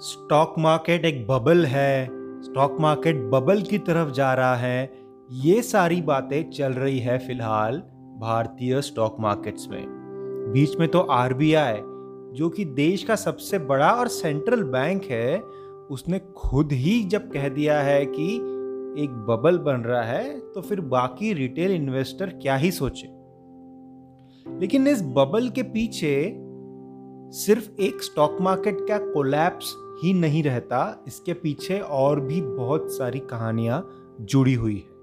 Stock market एक bubble है, stock market bubble की तरफ़ जा रहा है। ये सारी बातें चल रही है फ़िलहाल भारतीय स्टॉक मार्केट्स में। बीच में तो आरबीआई, जो कि देश का सबसे बड़ा और सेंट्रल बैंक है, उसने खुद ही जब कह दिया है कि एक बबल बन रहा है तो फिर बाकी रिटेल इन्वेस्टर क्या ही सोचे। लेकिन इस बबल के पीछे सिर्फ़ एक स्टॉक मार्केट का कोलैप्स ही नहीं रहता, इसके पीछे और भी बहुत सारी कहानियाँ जुड़ी हुई है।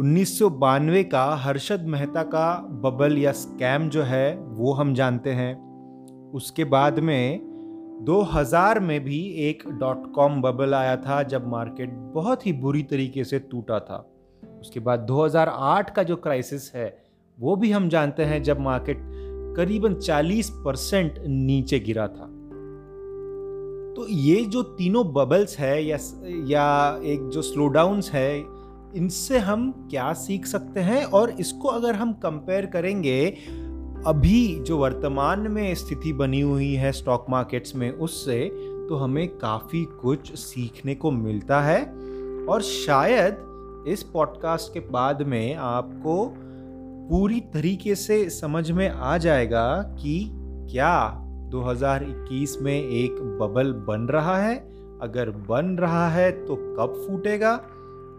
उन्नीस सौ बानवे का हर्षद मेहता का बबल या स्कैम जो है, वो हम जानते हैं। उसके बाद में 2000 में भी एक डॉट कॉम बबल आया था, जब मार्केट बहुत ही बुरी तरीके से टूटा था। उसके बाद 2008 का जो क्राइसिस है, वो भी हम जानते हैं, जब मार्केट करीबन 40 परसेंट नीचे गिरा था। तो ये जो तीनों बबल्स है या या एक जो स्लो डाउन्स है, इनसे हम क्या सीख सकते हैं? और इसको अगर हम कंपेयर करेंगे, अभी जो वर्तमान में स्थिति बनी हुई है स्टॉक मार्केट्स में उससे तो हमें काफ़ी कुछ सीखने को मिलता है। और शायद इस पॉडकास्ट के बाद में आपको पूरी तरीके से समझ में आ जाएगा कि क्या 2021 में एक बबल बन रहा है। अगर बन रहा है तो कब फूटेगा?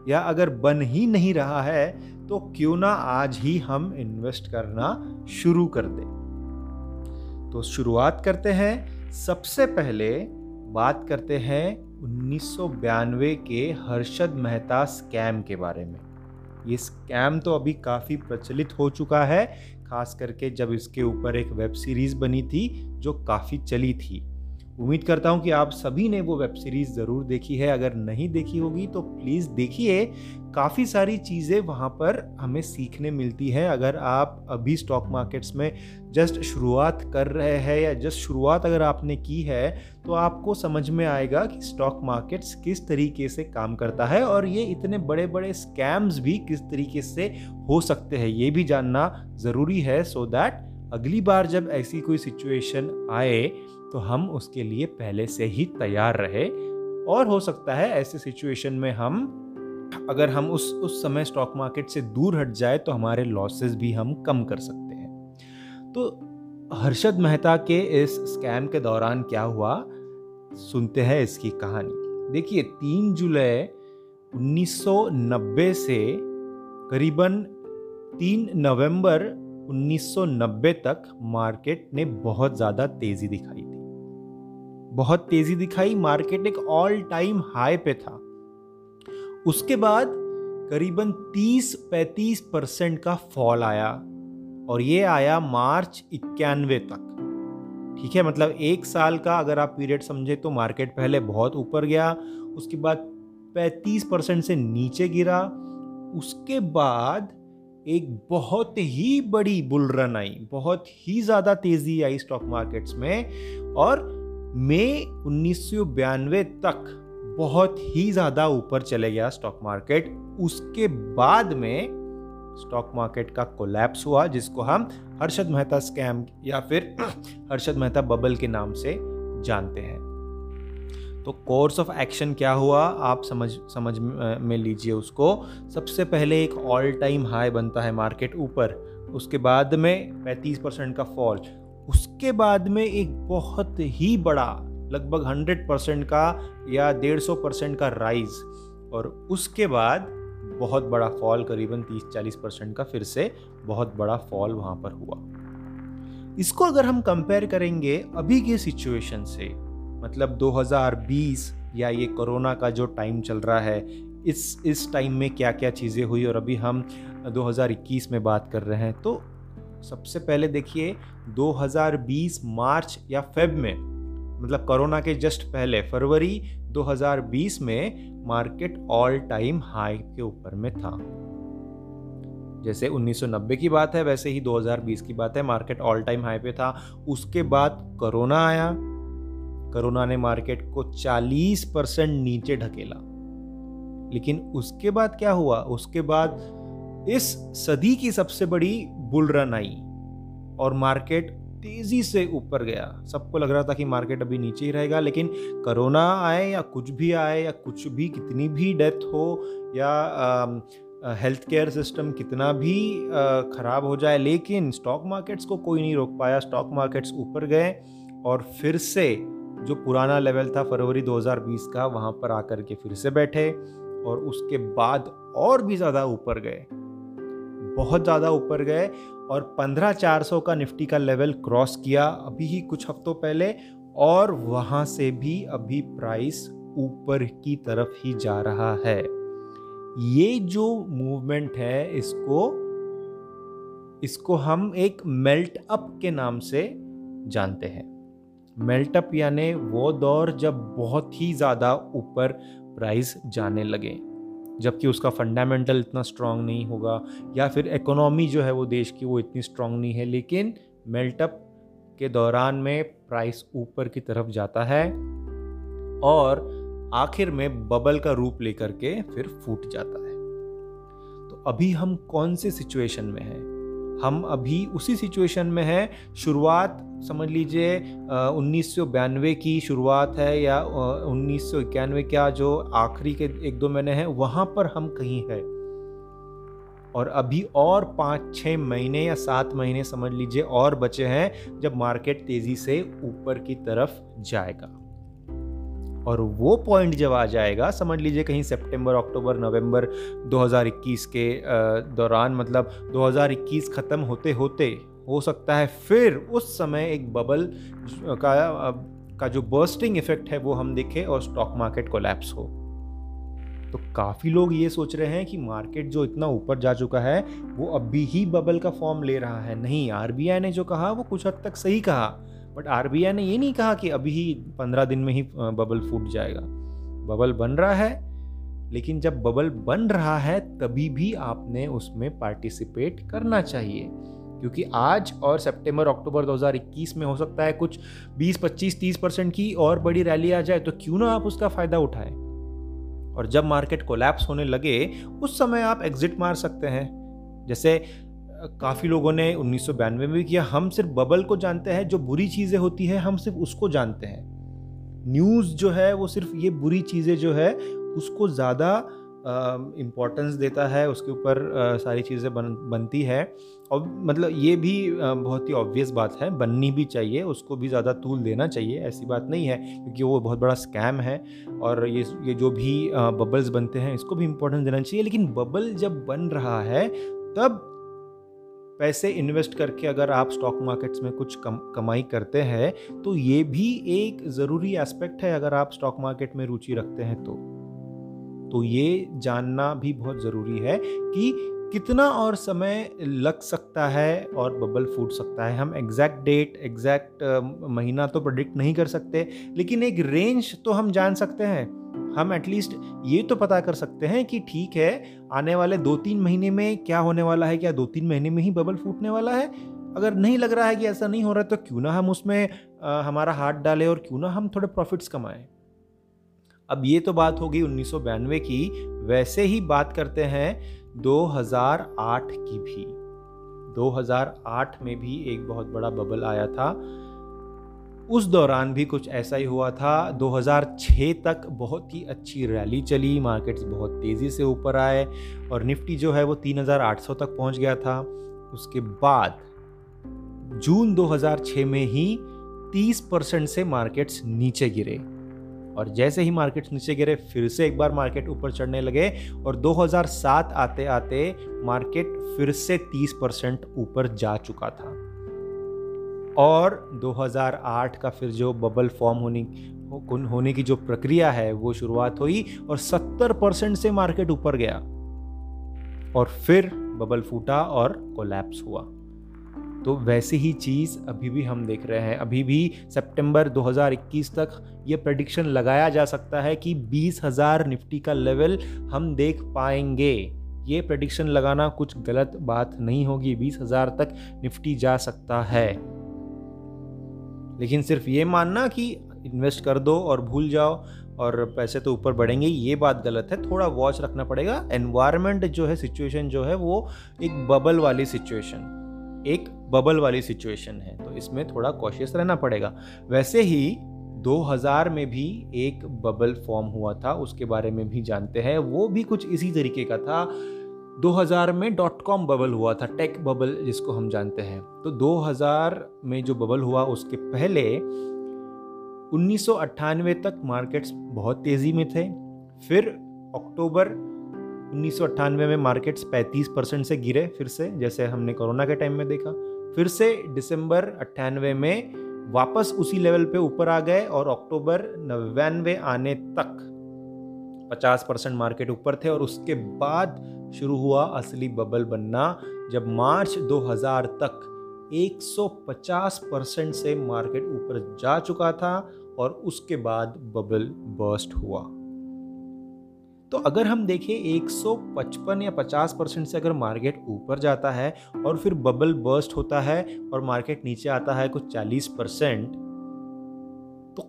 या अगर बन ही नहीं रहा है तो क्यों ना आज ही हम इन्वेस्ट करना शुरू कर दें। तो शुरुआत करते हैं। सबसे पहले बात करते हैं उन्नीस के हर्षद मेहता स्कैम के बारे में। ये स्कैम तो अभी काफ़ी प्रचलित हो चुका है। खास करके जब इसके ऊपर एक वेब सीरीज़ बनी थी जो काफ़ी चली थी। उम्मीद करता हूँ कि आप सभी ने वो वेब सीरीज़ ज़रूर देखी है। अगर नहीं देखी होगी तो प्लीज़ देखिए। काफ़ी सारी चीज़ें वहाँ पर हमें सीखने मिलती हैं। अगर आप अभी स्टॉक मार्केट्स में जस्ट शुरुआत कर रहे हैं या जस्ट शुरुआत अगर आपने की है तो आपको समझ में आएगा कि स्टॉक मार्केट्स किस तरीके से काम करता है और ये इतने बड़े बड़े स्कैम्स भी किस तरीके से हो सकते हैं। ये भी जानना ज़रूरी है सो so दैट अगली बार जब ऐसी कोई सिचुएशन आए तो हम उसके लिए पहले से ही तैयार रहे। और हो सकता है ऐसे सिचुएशन में हम, अगर हम उस उस समय स्टॉक मार्केट से दूर हट जाए तो हमारे लॉसेस भी हम कम कर सकते हैं। तो हर्षद मेहता के इस स्कैम के दौरान क्या हुआ? सुनते हैं इसकी कहानी। देखिए, तीन जुलाई 1990 से करीबन तीन नवंबर 1990 तक मार्केट ने बहुत ज़्यादा तेज़ी दिखाई थी। बहुत तेज़ी दिखाई, मार्केट एक ऑल टाइम हाई पे था। उसके बाद करीबन 30-35 परसेंट का फॉल आया और ये आया मार्च इक्यानवे तक। ठीक है मतलब एक साल का अगर आप पीरियड समझे तो मार्केट पहले बहुत ऊपर गया, उसके बाद 35 परसेंट से नीचे गिरा, उसके बाद एक बहुत ही बड़ी बुल रन आई, बहुत ही ज़्यादा तेज़ी आई स्टॉक मार्केट्स में और मई उन्नीस तक बहुत ही ज़्यादा ऊपर चले गया स्टॉक मार्केट उसके बाद में स्टॉक मार्केट का कोलैप्स हुआ, जिसको हम हर्षद मेहता स्कैम या फिर हर्षद मेहता बबल के नाम से जानते हैं। तो कोर्स ऑफ़ एक्शन क्या हुआ? आप समझ समझ में लीजिए उसको। सबसे पहले एक ऑल टाइम हाई बनता है मार्केट ऊपर। उसके बाद में 35 परसेंट का फॉल उसके बाद में एक बहुत ही बड़ा, लगभग 100 परसेंट का या 150 परसेंट का राइज और उसके बाद बहुत बड़ा फॉल करीबन 30-40 परसेंट का फिर से बहुत बड़ा फॉल वहाँ पर हुआ। इसको अगर हम कंपेयर करेंगे अभी के सिचुएशन से मतलब 2020 या ये कोरोना का जो टाइम चल रहा है, इस इस टाइम में क्या क्या चीज़ें हुई और अभी हम 2021 में बात कर रहे हैं। तो सबसे पहले देखिए 2020 मार्च या फेब में मतलब कोरोना के जस्ट पहले, फरवरी 2020 में मार्केट ऑल टाइम हाई के ऊपर में था। जैसे 1990 की बात है, वैसे ही 2020 की बात है, मार्केट ऑल टाइम हाई पे था। उसके बाद कोरोना आया कोरोना ने मार्केट को 40 परसेंट नीचे ढकेला। लेकिन उसके बाद क्या हुआ? उसके बाद इस सदी की सबसे बड़ी बुल रन आई और मार्केट तेज़ी से ऊपर गया। सबको लग रहा था कि मार्केट अभी नीचे ही रहेगा, लेकिन कोरोना आए या कुछ भी आए या कुछ भी, कितनी भी डेथ हो या हेल्थ केयर सिस्टम कितना भी ख़राब हो जाए, लेकिन स्टॉक मार्केट्स को कोई नहीं रोक पाया। स्टॉक मार्केट्स ऊपर गए और फिर से जो पुराना लेवल था फरवरी 2020 का, वहाँ पर आकर के फिर से बैठे और उसके बाद और भी ज़्यादा ऊपर गए। बहुत ज़्यादा ऊपर गए और पंद्रह चार सौ का निफ्टी का लेवल क्रॉस किया अभी ही कुछ हफ्तों पहले और वहाँ से भी अभी प्राइस ऊपर की तरफ़ ही जा रहा है। ये जो मूवमेंट है, इसको इसको हम एक मेल्ट अप के नाम से जानते हैं। मेल्ट अप यानी वो दौर जब बहुत ही ज़्यादा ऊपर प्राइस जाने लगे, जबकि उसका फंडामेंटल इतना स्ट्रांग नहीं होगा या फिर इकोनॉमी जो है वो देश की वो इतनी स्ट्रांग नहीं है, लेकिन मेल्टअप के दौरान में प्राइस ऊपर की तरफ़ जाता है और आखिर में बबल का रूप लेकर के फिर फूट जाता है। तो अभी हम कौन से सिचुएशन में हैं? हम अभी उसी सिचुएशन में हैं। शुरुआत, समझ लीजिए उन्नीस की शुरुआत है या उन्नीस क्या जो आखिरी के एक दो महीने हैं, वहाँ पर हम कहीं हैं। और अभी और पाँच छः महीने या सात महीने, समझ लीजिए, और बचे हैं जब मार्केट तेज़ी से ऊपर की तरफ़ जाएगा। और वो पॉइंट जब आ जाएगा, समझ लीजिए कहीं सितंबर अक्टूबर नवंबर 2021 के दौरान मतलब 2021 ख़त्म होते होते हो सकता है फिर उस समय एक बबल का का जो बर्स्टिंग इफ़ेक्ट है वो हम देखें और स्टॉक मार्केट कोलैप्स हो। तो काफ़ी लोग ये सोच रहे हैं कि मार्केट जो इतना ऊपर जा चुका है, वो अभी ही बबल का फॉर्म ले रहा है। नहीं आरबीआई ने जो कहा, वो कुछ हद तक सही कहा। बट आरबीआई ने ये नहीं कहा कि अभी ही पंद्रह दिन में ही बबल फूट जाएगा। बबल बन रहा है लेकिन जब बबल बन रहा है तभी भी आपने उसमें पार्टिसिपेट करना चाहिए। क्योंकि आज और सितंबर अक्टूबर 2021 में हो सकता है कुछ 20, 25, 30 परसेंट की और बड़ी रैली आ जाए तो क्यों ना आप उसका फ़ायदा उठाएँ? और जब मार्केट कोलैप्स होने लगे उस समय आप एग्जिट मार सकते हैं। जैसे काफ़ी लोगों ने उन्नीस में भी किया। हम सिर्फ़ बबल को जानते हैं, जो बुरी चीज़ें होती है, हम सिर्फ़ उसको जानते हैं। न्यूज़ जो है, वो सिर्फ़ ये बुरी चीज़ें जो है, उसको ज़्यादा इम्पोर्टेंस देता है, उसके ऊपर सारी चीज़ें बन, बनती है। और मतलब ये भी बहुत ही ऑब्वियस बात है, बननी भी चाहिए, उसको भी ज़्यादा तूल देना चाहिए, ऐसी बात नहीं है, क्योंकि वो बहुत बड़ा स्कैम है, और ये ये जो भी बबल्स बनते हैं, इसको भी इम्पोर्टेंस देना चाहिए। लेकिन बबल जब बन रहा है, तब पैसे इन्वेस्ट करके अगर आप स्टॉक मार्केट्स में कुछ कम, कमाई करते हैं तो ये भी एक ज़रूरी एस्पेक्ट है अगर आप स्टॉक मार्केट में रुचि रखते हैं तो। तो ये जानना भी बहुत ज़रूरी है कि कितना और समय लग सकता है और बबल फूट सकता है? हम एग्जैक्ट डेट एग्जैक्ट महीना तो प्रडिक्ट नहीं कर सकते लेकिन एक रेंज तो हम जान सकते हैं। हम एटलीस्ट ये तो पता कर सकते हैं कि ठीक है आने वाले दो तीन महीने में क्या होने वाला है? क्या दो तीन महीने में ही बबल फूटने वाला है? अगर नहीं लग रहा है कि ऐसा नहीं हो रहा है तो क्यों ना हम उसमें आ, हमारा हाथ डालें और क्यों ना हम थोड़े प्रॉफिट्स कमाएँ? अब ये तो बात होगी उन्नीस की। वैसे ही बात करते हैं 2008 की भी। 2008 में भी एक बहुत बड़ा बबल आया था। उस दौरान भी कुछ ऐसा ही हुआ था। 2006 तक बहुत ही अच्छी रैली चली मार्केट्स बहुत तेज़ी से ऊपर आए और निफ्टी जो है वो 3800 तक पहुँच गया था। उसके बाद जून 2006 में ही 30 परसेंट से मार्केट्स नीचे गिरे। और जैसे ही मार्केट्स नीचे गिरे, फिर से एक बार मार्केट ऊपर चढ़ने लगे और 2007 आते आते मार्केट फिर से 30 परसेंट ऊपर जा चुका था। और 2008 का फिर जो बबल फॉर्म होने होने की जो प्रक्रिया है, वो शुरुआत हुई और 70 परसेंट से मार्केट ऊपर गया। और फिर बबल फूटा और कोलैप्स हुआ। तो वैसी ही चीज़ अभी भी हम देख रहे हैं। अभी भी सितंबर 2021 तक ये प्रडिक्शन लगाया जा सकता है कि बीस हज़ार निफ्टी का लेवल हम देख पाएँगे। ये प्रडिक्शन लगाना कुछ गलत बात नहीं होगी। बीस हज़ार तक निफ्टी जा सकता है। लेकिन सिर्फ़ ये मानना कि इन्वेस्ट कर दो और भूल जाओ और पैसे तो ऊपर बढ़ेंगे, ये बात गलत है। थोड़ा वॉच रखना पड़ेगा। एनवायरनमेंट जो है सिचुएशन जो है, वो एक बबल वाली सिचुएशन एक बबल वाली सिचुएशन है तो इसमें थोड़ा कॉशियस रहना पड़ेगा। वैसे ही 2000 में भी एक बबल फॉर्म हुआ था, उसके बारे में भी जानते हैं। वो भी कुछ इसी तरीके का था। 2000 में डॉट कॉम बबल हुआ था टेक बबल जिसको हम जानते हैं। तो 2000 में जो बबल हुआ, उसके पहले उन्नीस सौ अट्ठानवे तक मार्केट्स बहुत तेज़ी में थे। फिर अक्टूबर उन्नीस सौ अट्ठानवे में मार्केट्स 35 परसेंट से गिरे फिर से, जैसे हमने कोरोना के टाइम में देखा। फिर से दिसंबर अट्ठानवे में वापस उसी लेवल पे ऊपर आ गए और अक्टूबर नवानवे आने तक 50 परसेंट मार्केट ऊपर थे और उसके बाद शुरू हुआ असली बबल बनना। जब मार्च 2000 तक 150 परसेंट से मार्केट ऊपर जा चुका था और उसके बाद बबल बर्स्ट हुआ। तो अगर हम देखें 155 या 50 परसेंट से अगर मार्केट ऊपर जाता है और फिर बबल बर्स्ट होता है और मार्केट नीचे आता है कुछ 40 परसेंट तो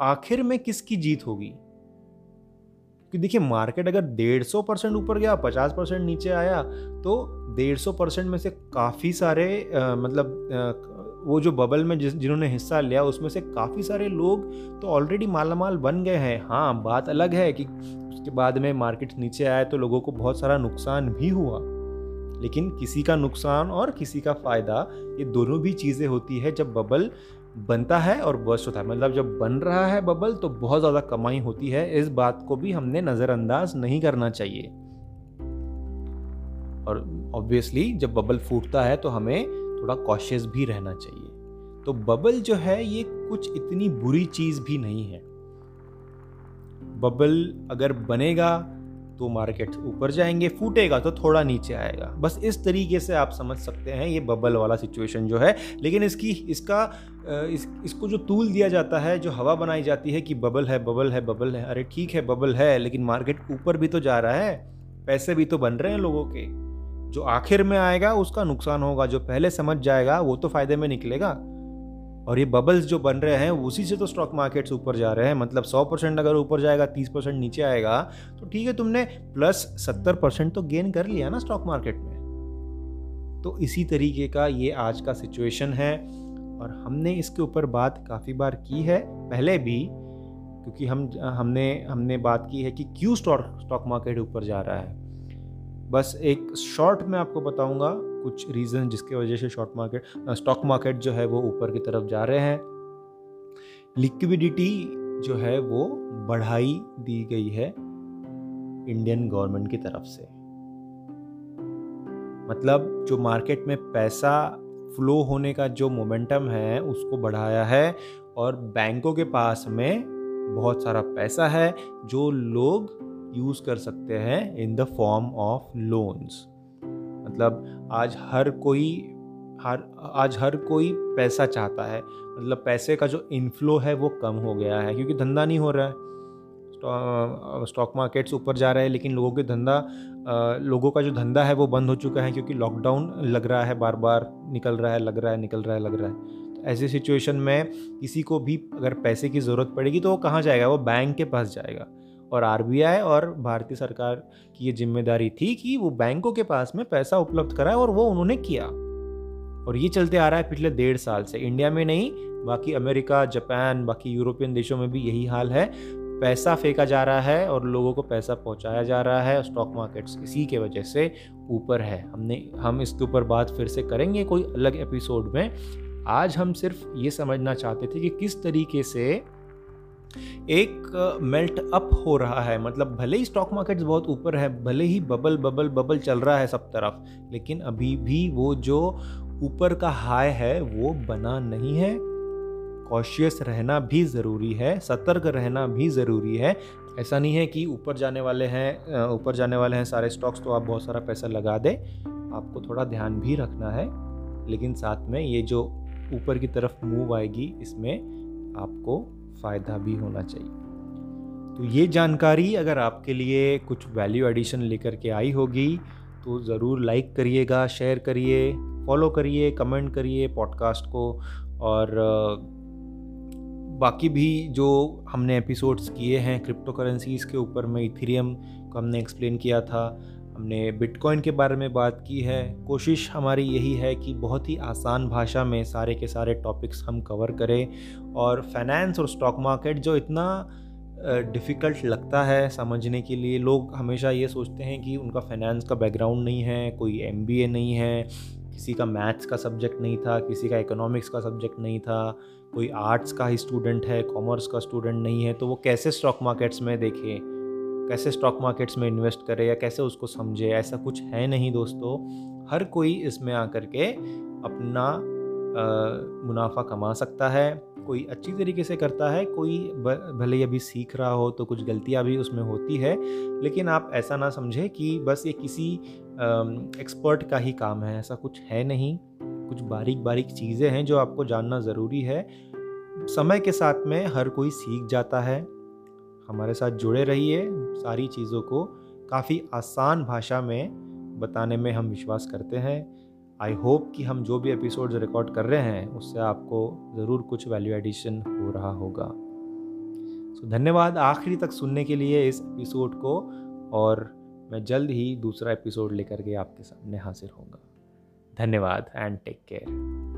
आखिर में किसकी जीत होगी? कि देखिए मार्केट अगर 150 परसेंट ऊपर गया 50 परसेंट नीचे आया तो 150 परसेंट में से काफ़ी सारे आ, मतलब आ, वो जो बबल में जिन्होंने हिस्सा लिया उसमें से काफ़ी सारे लोग तो ऑलरेडी मालामाल बन गए हैं। हाँ बात अलग है कि उसके बाद में मार्केट नीचे आया तो लोगों को बहुत सारा नुकसान भी हुआ। लेकिन किसी का नुकसान और किसी का फ़ायदा, ये दोनों भी चीज़ें होती है। जब बबल बनता है और बर्स्ट होता है मतलब जब बन रहा है बबल तो बहुत ज़्यादा कमाई होती है। इस बात को भी हमने नज़रअंदाज नहीं करना चाहिए। और ऑब्वियसली जब बबल फूटता है तो हमें थोड़ा कॉशियस भी रहना चाहिए। तो बबल जो है, ये कुछ इतनी बुरी चीज़ भी नहीं है। बबल अगर बनेगा तो मार्केट ऊपर जाएँगे, फूटेगा तो थोड़ा नीचे आएगा। बस इस तरीके से आप समझ सकते हैं ये बबल वाला सिचुएशन जो है। लेकिन इसकी, इसका इस, इसको जो तूल दिया जाता है, जो हवा बनाई जाती है कि बबल है बबल है बबल है, अरे ठीक है, बबल है, लेकिन मार्केट ऊपर भी तो जा रहा है, पैसे भी तो बन रहे हैं लोगों के। जो आखिर में आएगा, उसका नुकसान होगा, जो पहले समझ जाएगा, वो तो फ़ायदे में निकलेगा। और ये बबल्स जो बन रहे हैं, उसी से तो स्टॉक मार्केट्स ऊपर जा रहे हैं। मतलब सौ परसेंट अगर ऊपर जाएगा, तीस परसेंट नीचे आएगा तो ठीक है, तुमने प्लस सत्तर परसेंट तो गेन कर लिया ना स्टॉक मार्केट में। तो इसी तरीके का ये आज का सिचुएशन है और हमने इसके ऊपर बात काफ़ी बार की है, पहले भी, क्योंकि हम, हमने हमने बात की है कि क्यों स्टॉक स्टॉक मार्केट ऊपर जा रहा है। बस एक शॉर्ट में आपको बताऊँगा कुछ रीज़न जिसके वजह से शॉर्ट मार्केट स्टॉक मार्केट जो है वो ऊपर की तरफ़ जा रहे हैं। लिक्विडिटी जो है वो बढ़ाई दी गई है इंडियन गवर्नमेंट की तरफ़ से। मतलब जो मार्केट में पैसा फ्लो होने का जो मोमेंटम है, उसको बढ़ाया है और बैंकों के पास में बहुत सारा पैसा है जो लोग यूज़ कर सकते हैं in the form of loans मतलब आज हर कोई, हर, आज हर कोई पैसा चाहता है। मतलब पैसे का जो इनफ्लो है वो कम हो गया है, क्योंकि धंधा नहीं हो रहा है। स्टॉक मार्केट्स ऊपर जा रहे हैं, लेकिन लोगों के धंधा लोगों का जो धंधा है वो बंद हो चुका है, क्योंकि लॉकडाउन लग रहा है बार बार निकल रहा है, लग रहा है, निकल रहा है, लग रहा है। तो ऐसी सिचुएशन में किसी को भी अगर पैसे की ज़रूरत पड़ेगी तो वो कहाँ जाएगा? वो बैंक के पास जाएगा। और आरबीआई और भारतीय सरकार की ये ज़िम्मेदारी थी कि वो बैंकों के पास में पैसा उपलब्ध कराए और वो उन्होंने किया। और ये चलते आ रहा है पिछले डेढ़ साल से। इंडिया में नहीं, बाकी अमेरिका, जापान, बाकी यूरोपियन देशों में भी यही हाल है। पैसा फेंका जा रहा है और लोगों को पैसा पहुँचाया जा रहा है। स्टॉक मार्केट्स इसी के वजह से ऊपर है। हमने, हम इसके ऊपर बात फिर से करेंगे कोई अलग एपिसोड में। आज हम सिर्फ़ ये समझना चाहते थे कि किस तरीके से एक मेल्ट अप हो रहा है। मतलब भले ही स्टॉक मार्केट बहुत ऊपर है, भले ही बबल बबल बबल चल रहा है सब तरफ़, लेकिन अभी भी वो जो ऊपर का हाई है, वो बना नहीं है। कॉशियस रहना भी ज़रूरी है, सतर्क रहना भी ज़रूरी है। ऐसा नहीं है कि ऊपर जाने वाले हैं ऊपर जाने वाले हैं सारे स्टॉक्स तो आप बहुत सारा पैसा लगा दें। आपको थोड़ा ध्यान भी रखना है, लेकिन साथ में ये जो ऊपर की तरफ़ मूव आएगी, इसमें आपको फ़ायदा भी होना चाहिए। तो ये जानकारी अगर आपके लिए कुछ वैल्यू एडिशन लेकर के आई होगी तो ज़रूर लाइक करिएगा शेयर करिए फॉलो करिए कमेंट करिए पॉडकास्ट को और बाकी भी जो हमने एपिसोड्स किए हैं क्रिप्टो करेंसीज़ के ऊपर में इथीरियम को हमने एक्सप्लेन किया था हमने बिटकॉइन के बारे में बात की है। कोशिश हमारी यही है कि बहुत ही आसान भाषा में सारे के सारे टॉपिक्स हम कवर करें और फाइनेंस और स्टॉक मार्केट जो इतना डिफ़िकल्ट लगता है समझने के लिए, लोग हमेशा ये सोचते हैं कि उनका फाइनेंस का बैकग्राउंड नहीं है, कोई एमबीए नहीं है, किसी का मैथ्स का सब्जेक्ट नहीं था, किसी का इकोनॉमिक्स का सब्जेक्ट नहीं था, कोई आर्ट्स का ही स्टूडेंट है कॉमर्स का स्टूडेंट नहीं है तो वो कैसे स्टॉक मार्केट्स में देखे? कैसे स्टॉक मार्केट्स में इन्वेस्ट करे या कैसे उसको समझे ऐसा कुछ है नहीं दोस्तों। हर कोई इसमें आकर के अपना आ, मुनाफा कमा सकता है कोई अच्छी तरीके से करता है कोई भले ही अभी सीख रहा हो तो कुछ गलतियाँ भी उसमें होती है लेकिन आप ऐसा ना समझें कि बस ये किसी एक्सपर्ट का ही काम है ऐसा कुछ है नहीं। कुछ बारीक बारीक चीज़ें हैं जो आपको जानना ज़रूरी है। समय के साथ में हर कोई सीख जाता है। हमारे साथ जुड़े रहिए सारी चीज़ों को काफ़ी आसान भाषा में बताने में हम विश्वास करते हैं। आई होप कि हम जो भी एपिसोड रिकॉर्ड कर रहे हैं, उससे आपको ज़रूर कुछ वैल्यू एडिशन हो रहा होगा। सो धन्यवाद आखिरी तक सुनने के लिए इस एपिसोड को और मैं जल्द ही दूसरा एपिसोड लेकर के आपके सामने हाजिर होगा धन्यवाद एंड टेक केयर